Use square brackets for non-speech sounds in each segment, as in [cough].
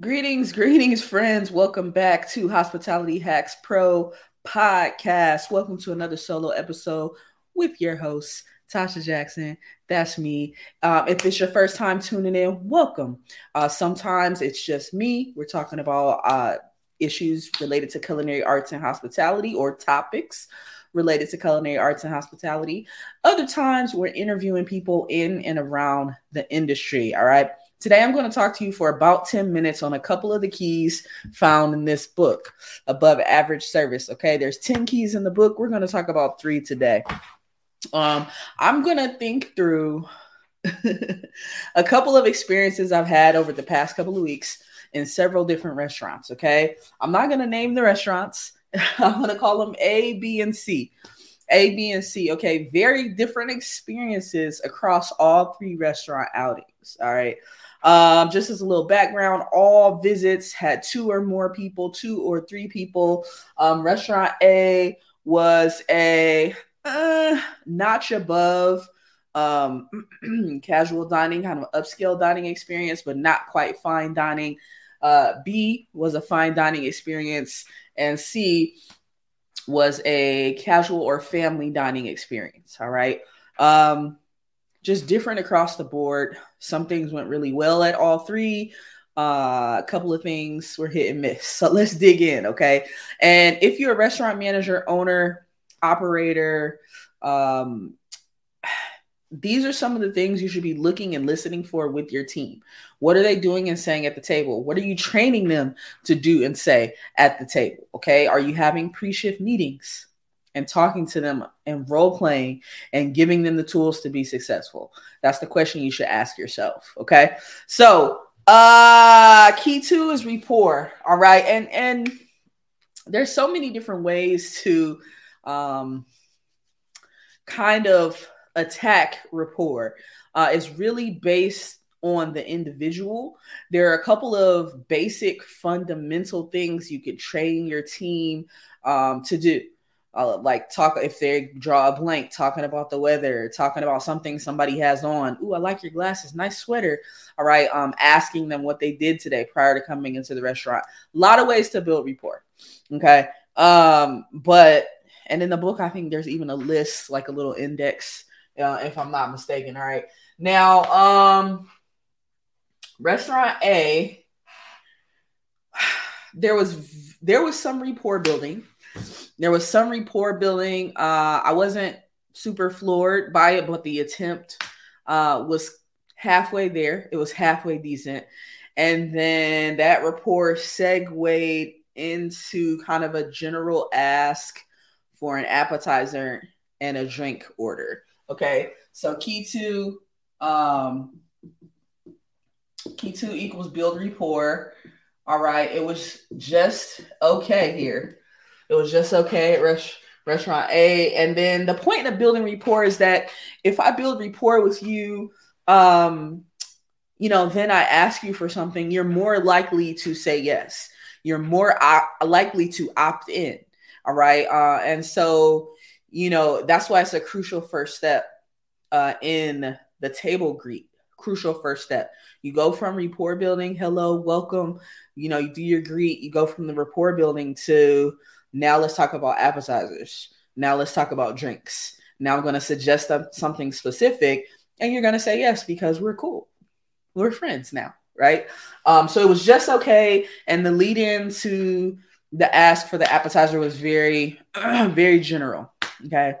Greetings, greetings, friends. Welcome back to Hospitality Hacks Pro podcast. Welcome to another solo episode with your host, Tasha Jackson. That's me. Um, if it's your first time tuning in, welcome. Uh, sometimes it's just me. We're talking about uh, issues related to culinary arts and hospitality or topics related to culinary arts and hospitality. Other times we're interviewing people in and around the industry. All right. Today, I'm going to talk to you for about 10 minutes on a couple of the keys found in this book, Above Average Service. Okay, there's 10 keys in the book. We're going to talk about three today. Um, I'm going to think through [laughs] a couple of experiences I've had over the past couple of weeks in several different restaurants. Okay, I'm not going to name the restaurants, [laughs] I'm going to call them A, B, and C. A, B, and C. Okay, very different experiences across all three restaurant outings. All right. Um, just as a little background, all visits had two or more people, two or three people. Um, restaurant A was a uh, notch above um, [clears throat] casual dining, kind of upscale dining experience, but not quite fine dining. Uh, B was a fine dining experience, and C was a casual or family dining experience. All right. Um, just different across the board. Some things went really well at all three. Uh, a couple of things were hit and miss. So [laughs] let's dig in, okay? And if you're a restaurant manager, owner, operator, um, these are some of the things you should be looking and listening for with your team. What are they doing and saying at the table? What are you training them to do and say at the table? Okay. Are you having pre shift meetings? And talking to them and role playing and giving them the tools to be successful? That's the question you should ask yourself. Okay. So, uh, key two is rapport. All right. And, and there's so many different ways to, um, kind of attack rapport. Uh, it's really based on the individual. There are a couple of basic fundamental things you could train your team um, to do uh, like talk if they draw a blank talking about the weather talking about something somebody has on. Ooh, i like your glasses nice sweater. All right um asking them what they did today prior to coming into the restaurant. A lot of ways to build rapport okay? Um but and in the book i think there's even a list like a little index uh, if i'm not mistaken all right? Now um restaurant a [sighs] there was there was some rapport building there was some rapport building. Uh, I wasn't super floored by it, but the attempt uh, was halfway there. It was halfway decent. And then that rapport segued into kind of a general ask for an appetizer and a drink order. Okay. So key two, um, key two equals build rapport. All right. It was just okay here. It was just okay at res- restaurant A. And then the point of building rapport is that if I build rapport with you, um, you know, then I ask you for something, you're more likely to say yes. You're more op- likely to opt in. All right. Uh, and so, you know, that's why it's a crucial first step uh, in the table greet. Crucial first step. You go from rapport building, hello, welcome. You know, you do your greet. You go from the rapport building to now let's talk about appetizers. Now let's talk about drinks. Now I'm going to suggest something specific, and you're going to say yes because we're cool. We're friends now, right? Um, so it was just okay. And the lead in to the ask for the appetizer was very, [clears throat] very general. Okay.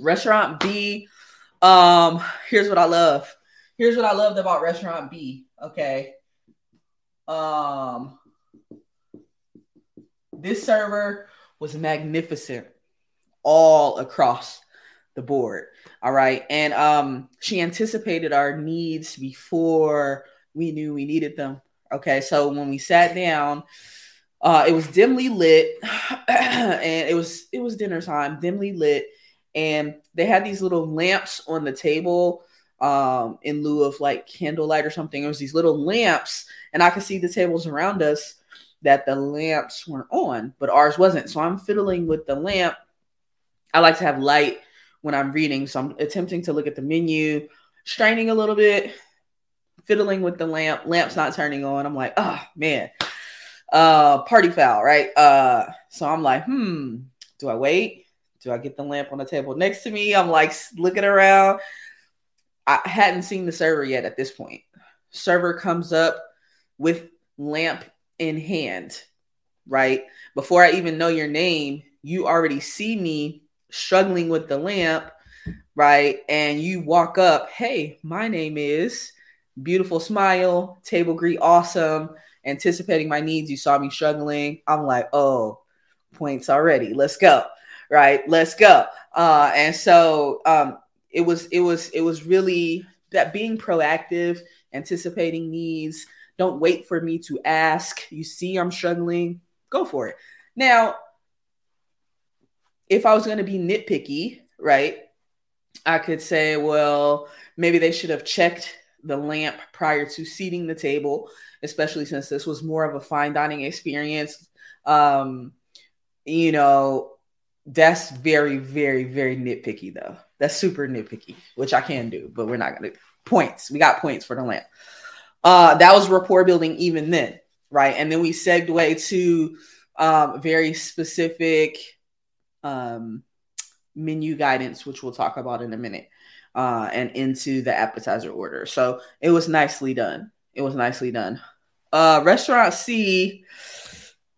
Restaurant B. Um, here's what I love. Here's what I loved about restaurant B. Okay. Um, this server was magnificent all across the board. All right. And um she anticipated our needs before we knew we needed them. Okay. So when we sat down, uh it was dimly lit [clears throat] and it was it was dinner time, dimly lit. And they had these little lamps on the table um in lieu of like candlelight or something. It was these little lamps, and I could see the tables around us that the lamps weren't on, but ours wasn't. So I'm fiddling with the lamp. I like to have light when I'm reading. So I'm attempting to look at the menu, straining a little bit, fiddling with the lamp. Lamp's not turning on. I'm like, oh man, uh, party foul, right? Uh, so I'm like, hmm, do I wait? Do I get the lamp on the table next to me? I'm like looking around. I hadn't seen the server yet at this point. Server comes up with lamp in hand, right? Before I even know your name, you already see me struggling with the lamp, right? And you walk up, hey, my name is beautiful smile, table greet, awesome, anticipating my needs. You saw me struggling. I'm like, oh, points already. Let's go. Right. Let's go. Uh, and so um, it was, it was, it was really that being proactive, anticipating needs. Don't wait for me to ask. You see, I'm struggling. Go for it. Now, if I was going to be nitpicky, right, I could say, well, maybe they should have checked the lamp prior to seating the table, especially since this was more of a fine dining experience. Um, you know, that's very, very, very nitpicky though. That's super nitpicky, which I can do, but we're not gonna points. We got points for the lamp. Uh, that was rapport building even then, right? And then we segued to um, very specific um, menu guidance, which we'll talk about in a minute, uh, and into the appetizer order. So it was nicely done. It was nicely done. Uh, restaurant C,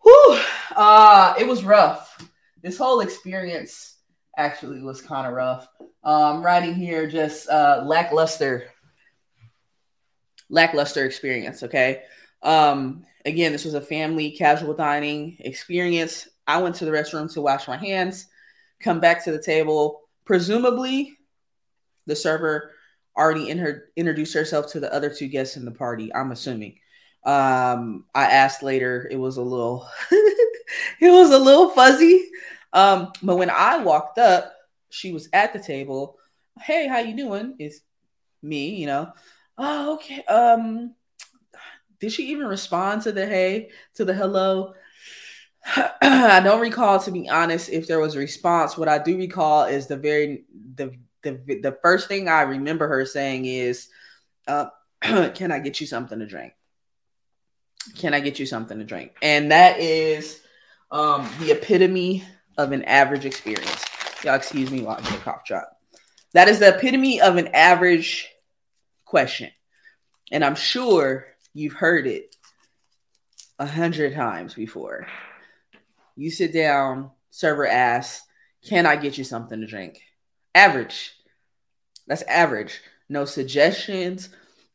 whew, uh, it was rough. This whole experience actually was kind of rough. Um, writing here just uh, lackluster, lackluster experience. Okay. Um, again, this was a family casual dining experience. I went to the restroom to wash my hands, come back to the table. Presumably, the server already in her, introduced herself to the other two guests in the party. I'm assuming. Um, I asked later. It was a little, [laughs] it was a little fuzzy. Um, but when I walked up, she was at the table. Hey, how you doing? It's me, you know. Oh, okay. Um, did she even respond to the hey, to the hello? [clears throat] I don't recall, to be honest, if there was a response. What I do recall is the very the the the first thing I remember her saying is, uh, [clears throat] "Can I get you something to drink? Can I get you something to drink?" And that is um, the epitome of an average experience. Y'all, excuse me while I a cough drop. That is the epitome of an average question, and I'm sure you've heard it a hundred times before. You sit down, server asks, Can I get you something to drink? Average. That's average. No suggestions,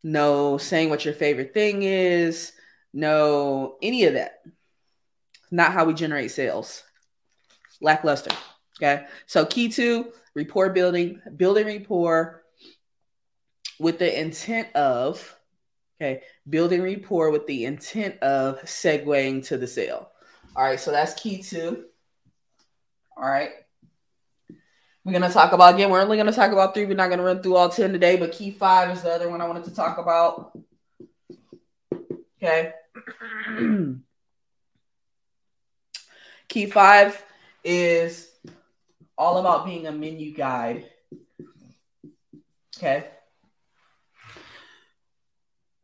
no saying what your favorite thing is, no any of that. Not how we generate sales. Lackluster. Okay. So, key two rapport building, building rapport with the intent of, okay, building rapport with the intent of segueing to the sale. All right, so that's key two. All right. We're gonna talk about again. We're only gonna talk about three. We're not gonna run through all ten today, but key five is the other one I wanted to talk about. Okay. [clears throat] key five is all about being a menu guide. Okay.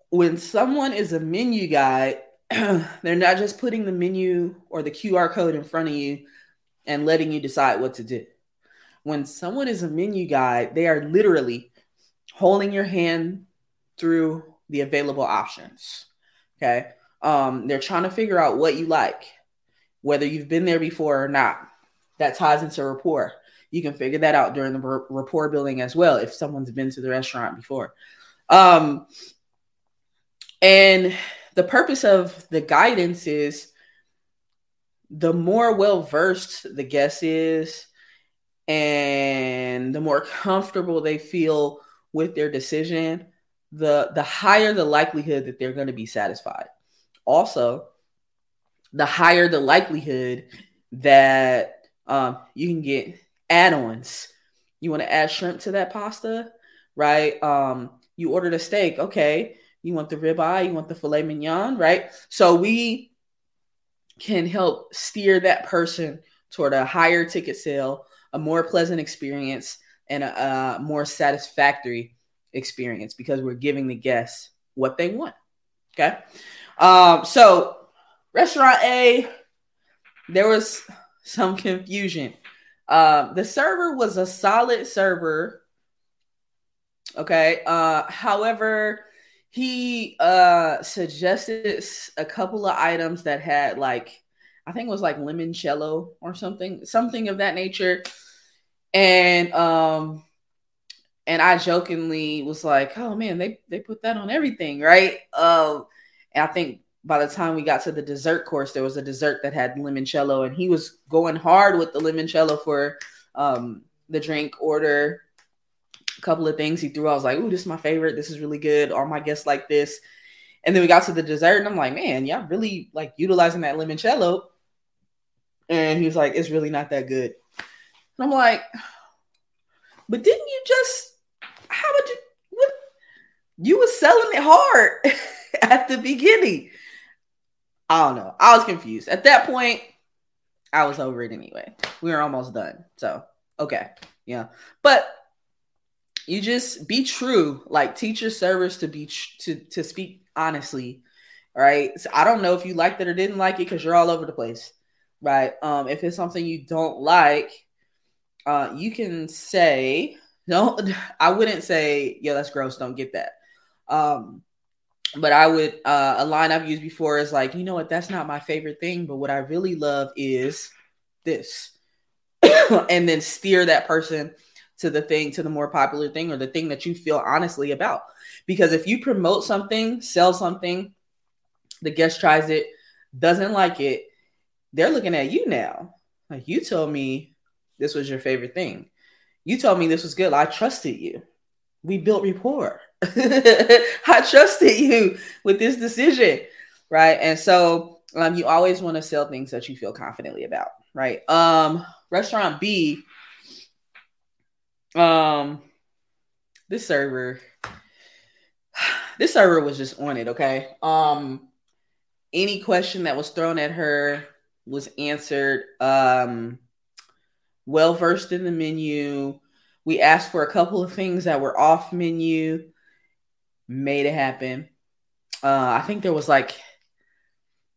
When someone is a menu guide, [clears throat] they're not just putting the menu or the QR code in front of you and letting you decide what to do. When someone is a menu guide, they are literally holding your hand through the available options. Okay. Um, they're trying to figure out what you like, whether you've been there before or not. That ties into rapport. You can figure that out during the rapport building as well if someone's been to the restaurant before. Um, and the purpose of the guidance is the more well versed the guest is and the more comfortable they feel with their decision the the higher the likelihood that they're going to be satisfied. Also the higher the likelihood that um, you can get add-ons. You want to add shrimp to that pasta right? Um, you ordered a steak okay you want the ribeye, you want the filet mignon, right? So we can help steer that person toward a higher ticket sale, a more pleasant experience, and a, a more satisfactory experience because we're giving the guests what they want. Okay. Um, so restaurant A, there was some confusion. Um, the server was a solid server. Okay. Uh, however, he uh suggested a couple of items that had like I think it was like limoncello or something, something of that nature. And um and I jokingly was like, "Oh man, they they put that on everything, right?" Um, and I think by the time we got to the dessert course, there was a dessert that had limoncello, and he was going hard with the limoncello for um, the drink order. A couple of things he threw, I was like, "Ooh, this is my favorite. This is really good." All my guests like this. And then we got to the dessert, and I'm like, "Man, y'all really like utilizing that limoncello." And he was like, "It's really not that good." And I'm like, "But didn't you just how would you what you were selling it hard [laughs] at the beginning. I don't know. I was confused. At that point, I was over it anyway. We were almost done. So, okay. Yeah. But you just be true. Like teach your servers to be to to speak honestly. Right? So I don't know if you liked it or didn't like it because you're all over the place. Right? Um if it's something you don't like, uh you can say [laughs] no, I wouldn't say, yo that's gross. Don't get that. Um, but I would uh, a line I've used before is like, you know what, that's not my favorite thing, but what I really love is this. [coughs] and then steer that person to the thing, to the more popular thing or the thing that you feel honestly about. Because if you promote something, sell something, the guest tries it, doesn't like it, they're looking at you now. Like you told me this was your favorite thing. You told me this was good. I trusted you. We built rapport. [laughs] I trusted you with this decision. Right. And so um, you always want to sell things that you feel confidently about. Right. Um, restaurant B. Um, this server, this server was just on it. Okay. Um, any question that was thrown at her was answered. Um, well versed in the menu. We asked for a couple of things that were off menu, made it happen. Uh, I think there was like,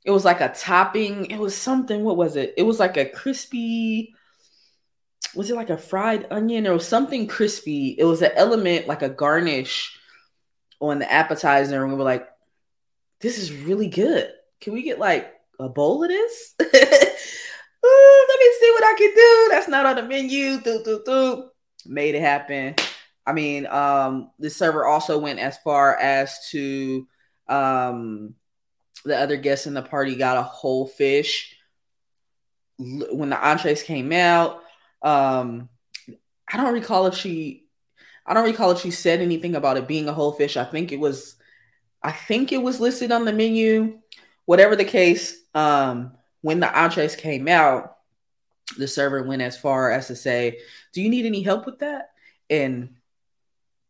it was like a topping. It was something. What was it? It was like a crispy. Was it like a fried onion or something crispy? It was an element like a garnish on the appetizer, and we were like, "This is really good. Can we get like a bowl of this?" [laughs] Ooh, let me see what I can do. That's not on the menu. Do, do, do. Made it happen. I mean, um, the server also went as far as to um, the other guests in the party got a whole fish. When the entrees came out, um, I don't recall if she, I don't recall if she said anything about it being a whole fish. I think it was, I think it was listed on the menu. Whatever the case, um, when the entrees came out, the server went as far as to say, Do you need any help with that? And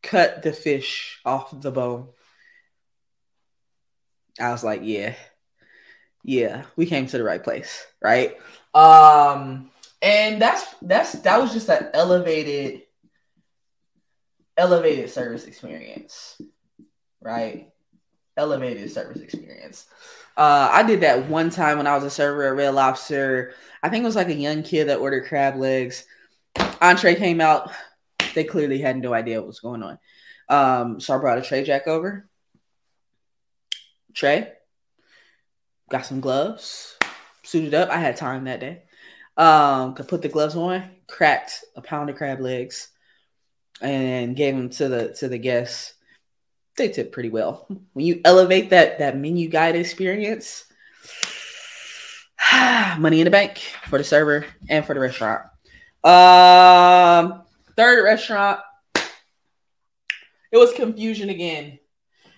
cut the fish off the bone. I was like, Yeah, yeah, we came to the right place, right? Um, and that's that's that was just an elevated elevated service experience, right? Elevated service experience. Uh, I did that one time when I was a server at Red Lobster. I think it was like a young kid that ordered crab legs. Entree came out. They clearly had no idea what was going on. Um, so I brought a tray jack over. Tray. Got some gloves. Suited up. I had time that day. Um, could put the gloves on. Cracked a pound of crab legs, and gave them to the to the guests they tip pretty well. When you elevate that that menu guide experience, [sighs] money in the bank for the server and for the restaurant. Um, third restaurant, it was confusion again.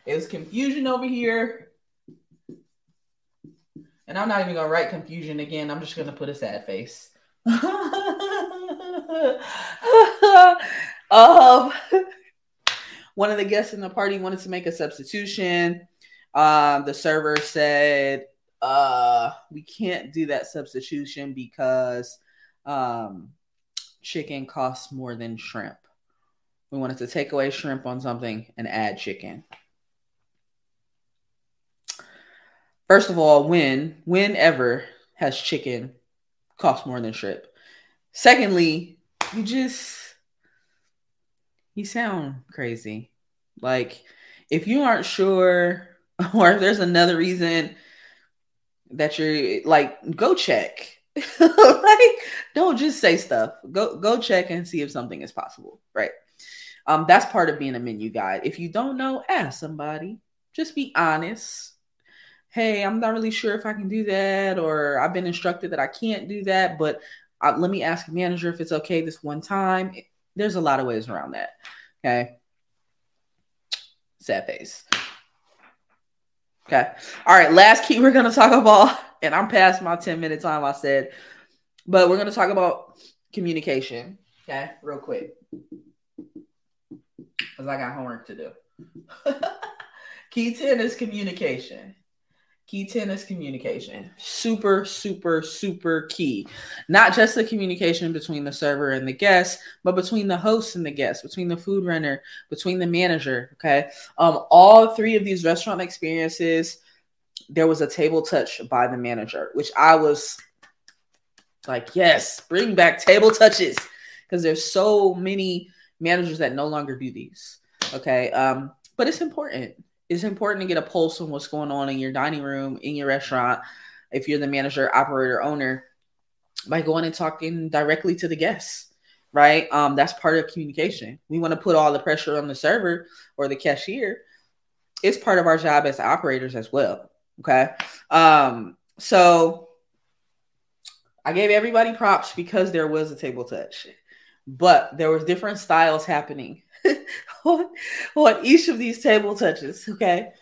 It was confusion over here. And I'm not even gonna write confusion again. I'm just gonna put a sad face. [laughs] um one of the guests in the party wanted to make a substitution. Um, the server said, uh, we can't do that substitution because um, chicken costs more than shrimp. We wanted to take away shrimp on something and add chicken. First of all, when, whenever has chicken cost more than shrimp? Secondly, you just you sound crazy. Like if you aren't sure [laughs] or if there's another reason that you're like go check. [laughs] like don't just say stuff. Go go check and see if something is possible, right? Um that's part of being a menu guide. If you don't know, ask somebody. Just be honest hey, I'm not really sure if I can do that, or I've been instructed that I can't do that, but uh, let me ask the manager if it's okay this one time. There's a lot of ways around that. Okay. Sad face. Okay. All right. Last key we're going to talk about, and I'm past my 10 minute time, I said, but we're going to talk about communication. Okay. Real quick. Because I got homework to do. [laughs] key 10 is communication. Key 10 is communication. Super, super, super key. Not just the communication between the server and the guest, but between the host and the guest, between the food runner, between the manager. Okay. Um, all three of these restaurant experiences, there was a table touch by the manager, which I was like, yes, bring back table touches. Because there's so many managers that no longer do these. Okay. Um, but it's important it's important to get a pulse on what's going on in your dining room, in your restaurant, if you're the manager, operator, owner, by going and talking directly to the guests, right? Um, that's part of communication. We want to put all the pressure on the server or the cashier. It's part of our job as operators as well. Okay. Um, so I gave everybody props because there was a table touch, but there was different styles happening on, [laughs] on each of these table touches. Okay.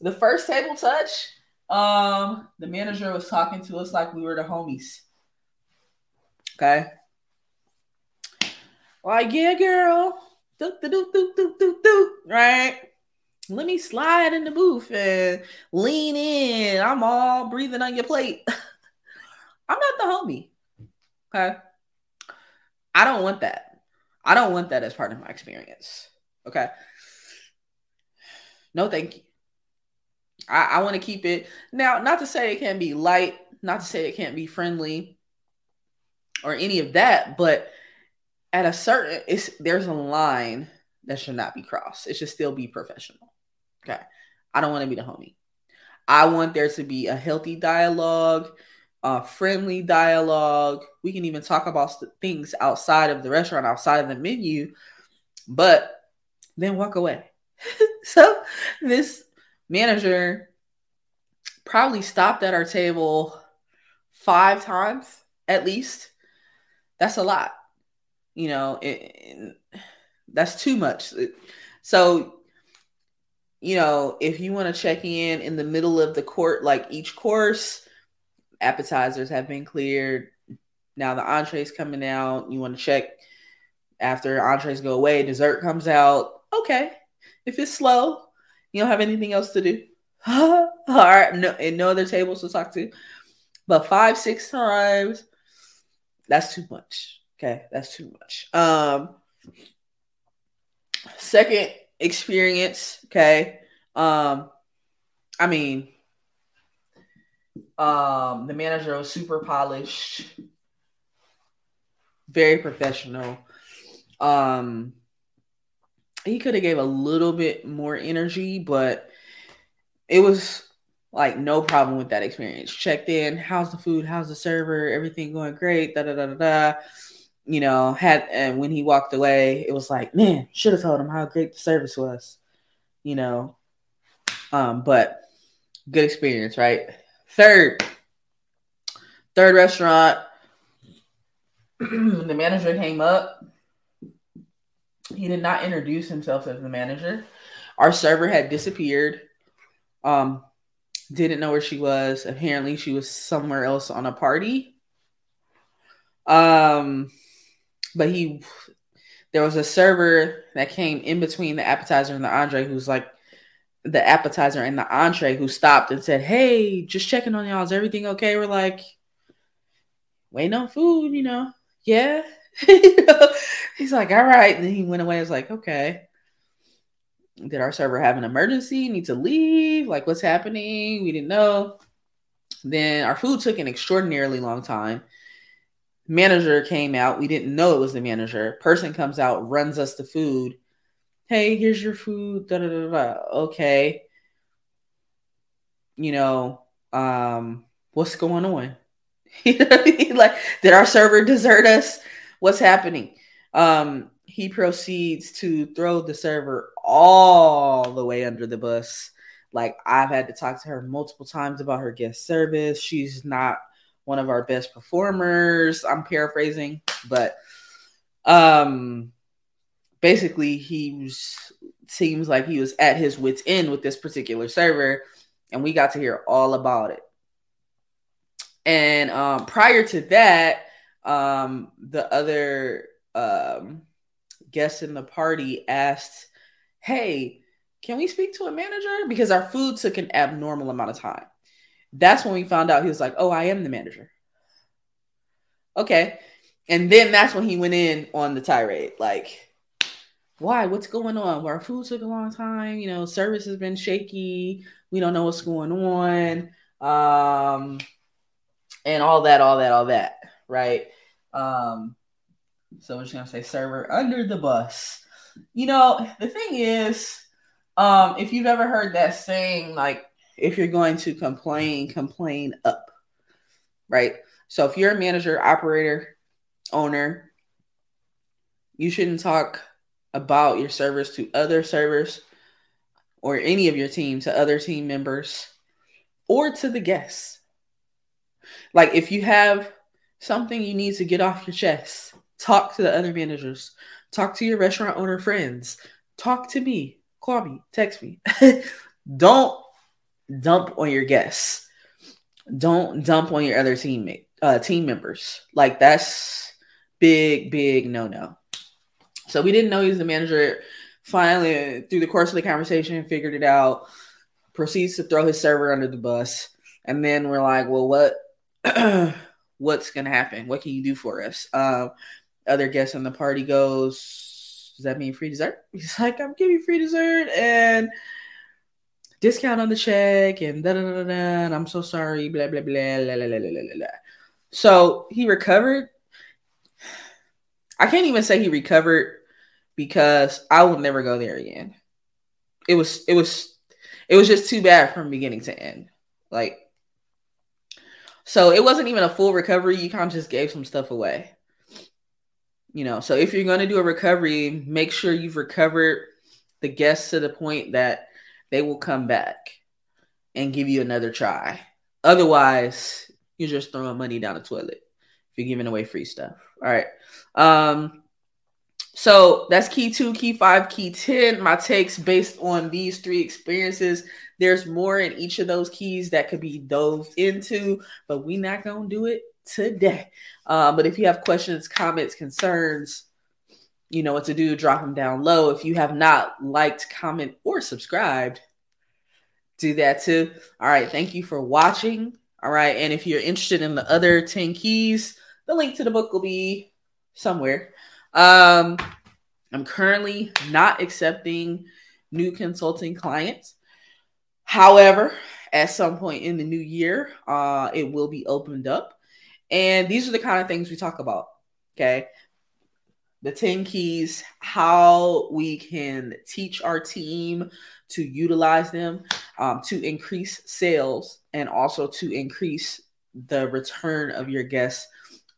The first table touch, um, the manager was talking to us like we were the homies. Okay. Like, yeah, girl. Do, do, do, do, do, do, do. Right. Let me slide in the booth and lean in. I'm all breathing on your plate. [laughs] I'm not the homie. Okay. I don't want that. I don't want that as part of my experience. Okay. No, thank you. I, I want to keep it now, not to say it can't be light, not to say it can't be friendly or any of that, but at a certain it's there's a line that should not be crossed. It should still be professional. Okay. I don't want to be the homie. I want there to be a healthy dialogue a friendly dialogue. We can even talk about things outside of the restaurant, outside of the menu, but then walk away. [laughs] so this manager probably stopped at our table five times at least. That's a lot. You know, it, it, that's too much. So, you know, if you want to check in in the middle of the court, like each course, appetizers have been cleared. Now the entrees coming out. You want to check after entrees go away, dessert comes out. Okay. If it's slow, you don't have anything else to do. [laughs] All right. No, and no other tables to talk to. But five, six times, that's too much. Okay. That's too much. Um, second experience. Okay. Um, I mean, um, the manager was super polished, very professional. Um, he could have gave a little bit more energy, but it was like no problem with that experience. Checked in, how's the food, how's the server, everything going great, da da da da da. You know, had and when he walked away, it was like, man, should have told him how great the service was. You know, um, but good experience, right? Third, third restaurant, [clears throat] the manager came up. He did not introduce himself as the manager. Our server had disappeared. Um, didn't know where she was. Apparently, she was somewhere else on a party. Um, but he, there was a server that came in between the appetizer and the entree, who's like the appetizer and the entree who stopped and said, Hey, just checking on y'all. Is everything okay? We're like, waiting on food, you know. Yeah. [laughs] He's like, all right. And then he went away. I was like, okay. did our server have an emergency? Need to leave? Like, what's happening? We didn't know. Then our food took an extraordinarily long time. Manager came out. We didn't know it was the manager. Person comes out, runs us the food. Hey, here's your food. Da, da, da, da. Okay. You know, um, what's going on? [laughs] like, did our server desert us? What's happening? Um, he proceeds to throw the server all the way under the bus. Like I've had to talk to her multiple times about her guest service. She's not one of our best performers. I'm paraphrasing, but um basically he was seems like he was at his wits end with this particular server and we got to hear all about it. And um prior to that, um the other um guests in the party asked, Hey, can we speak to a manager? Because our food took an abnormal amount of time. That's when we found out he was like, Oh, I am the manager. Okay. And then that's when he went in on the tirade. Like, why? What's going on? Well, our food took a long time. You know, service has been shaky. We don't know what's going on. Um, and all that, all that, all that. Right. Um, so we're just gonna say server under the bus. You know, the thing is, um, if you've ever heard that saying, like, if you're going to complain, complain up, right? So if you're a manager, operator, owner, you shouldn't talk about your servers to other servers or any of your team to other team members or to the guests. Like if you have something you need to get off your chest, Talk to the other managers. Talk to your restaurant owner friends. Talk to me. Call me. Text me. [laughs] Don't dump on your guests. Don't dump on your other teammate uh, team members. Like that's big, big no no. So we didn't know he was the manager. Finally, through the course of the conversation, figured it out. Proceeds to throw his server under the bus, and then we're like, "Well, what? [clears throat] what's gonna happen? What can you do for us?" Um, other guests on the party goes, Does that mean free dessert? [laughs] He's like, I'm giving free dessert and discount on the check and da da da da. And I'm so sorry, blah blah blah blah blah blah blah blah. So he recovered. I can't even say he recovered because I will never go there again. It was it was it was just too bad from beginning to end. Like so it wasn't even a full recovery. You kind of just gave some stuff away. You know, so if you're going to do a recovery, make sure you've recovered the guests to the point that they will come back and give you another try. Otherwise, you're just throwing money down the toilet if you're giving away free stuff. All right. Um, so that's key two, key five, key 10. My takes based on these three experiences. There's more in each of those keys that could be dove into, but we're not to do it today. Uh, but if you have questions, comments, concerns, you know what to do. Drop them down low. If you have not liked, comment, or subscribed, do that too. All right. Thank you for watching. All right. And if you're interested in the other 10 keys, the link to the book will be somewhere. Um, I'm currently not accepting new consulting clients. However, at some point in the new year, uh, it will be opened up. And these are the kind of things we talk about. Okay. The 10 keys, how we can teach our team to utilize them um, to increase sales and also to increase the return of your guests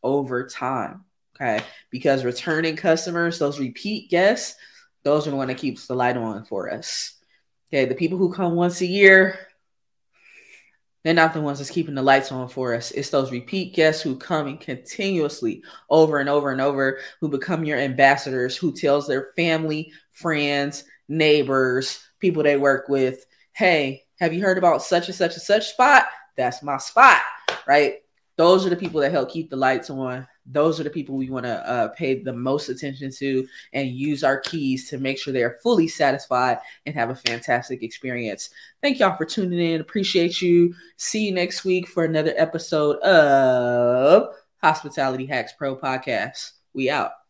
over time. Okay. Because returning customers, those repeat guests, those are the one that keeps the light on for us. Okay. The people who come once a year, they're not the ones that's keeping the lights on for us. It's those repeat guests who come in continuously over and over and over, who become your ambassadors, who tells their family, friends, neighbors, people they work with, hey, have you heard about such and such and such spot? That's my spot, right? Those are the people that help keep the lights on those are the people we want to uh, pay the most attention to and use our keys to make sure they are fully satisfied and have a fantastic experience. Thank y'all for tuning in. Appreciate you. See you next week for another episode of Hospitality Hacks Pro Podcast. We out.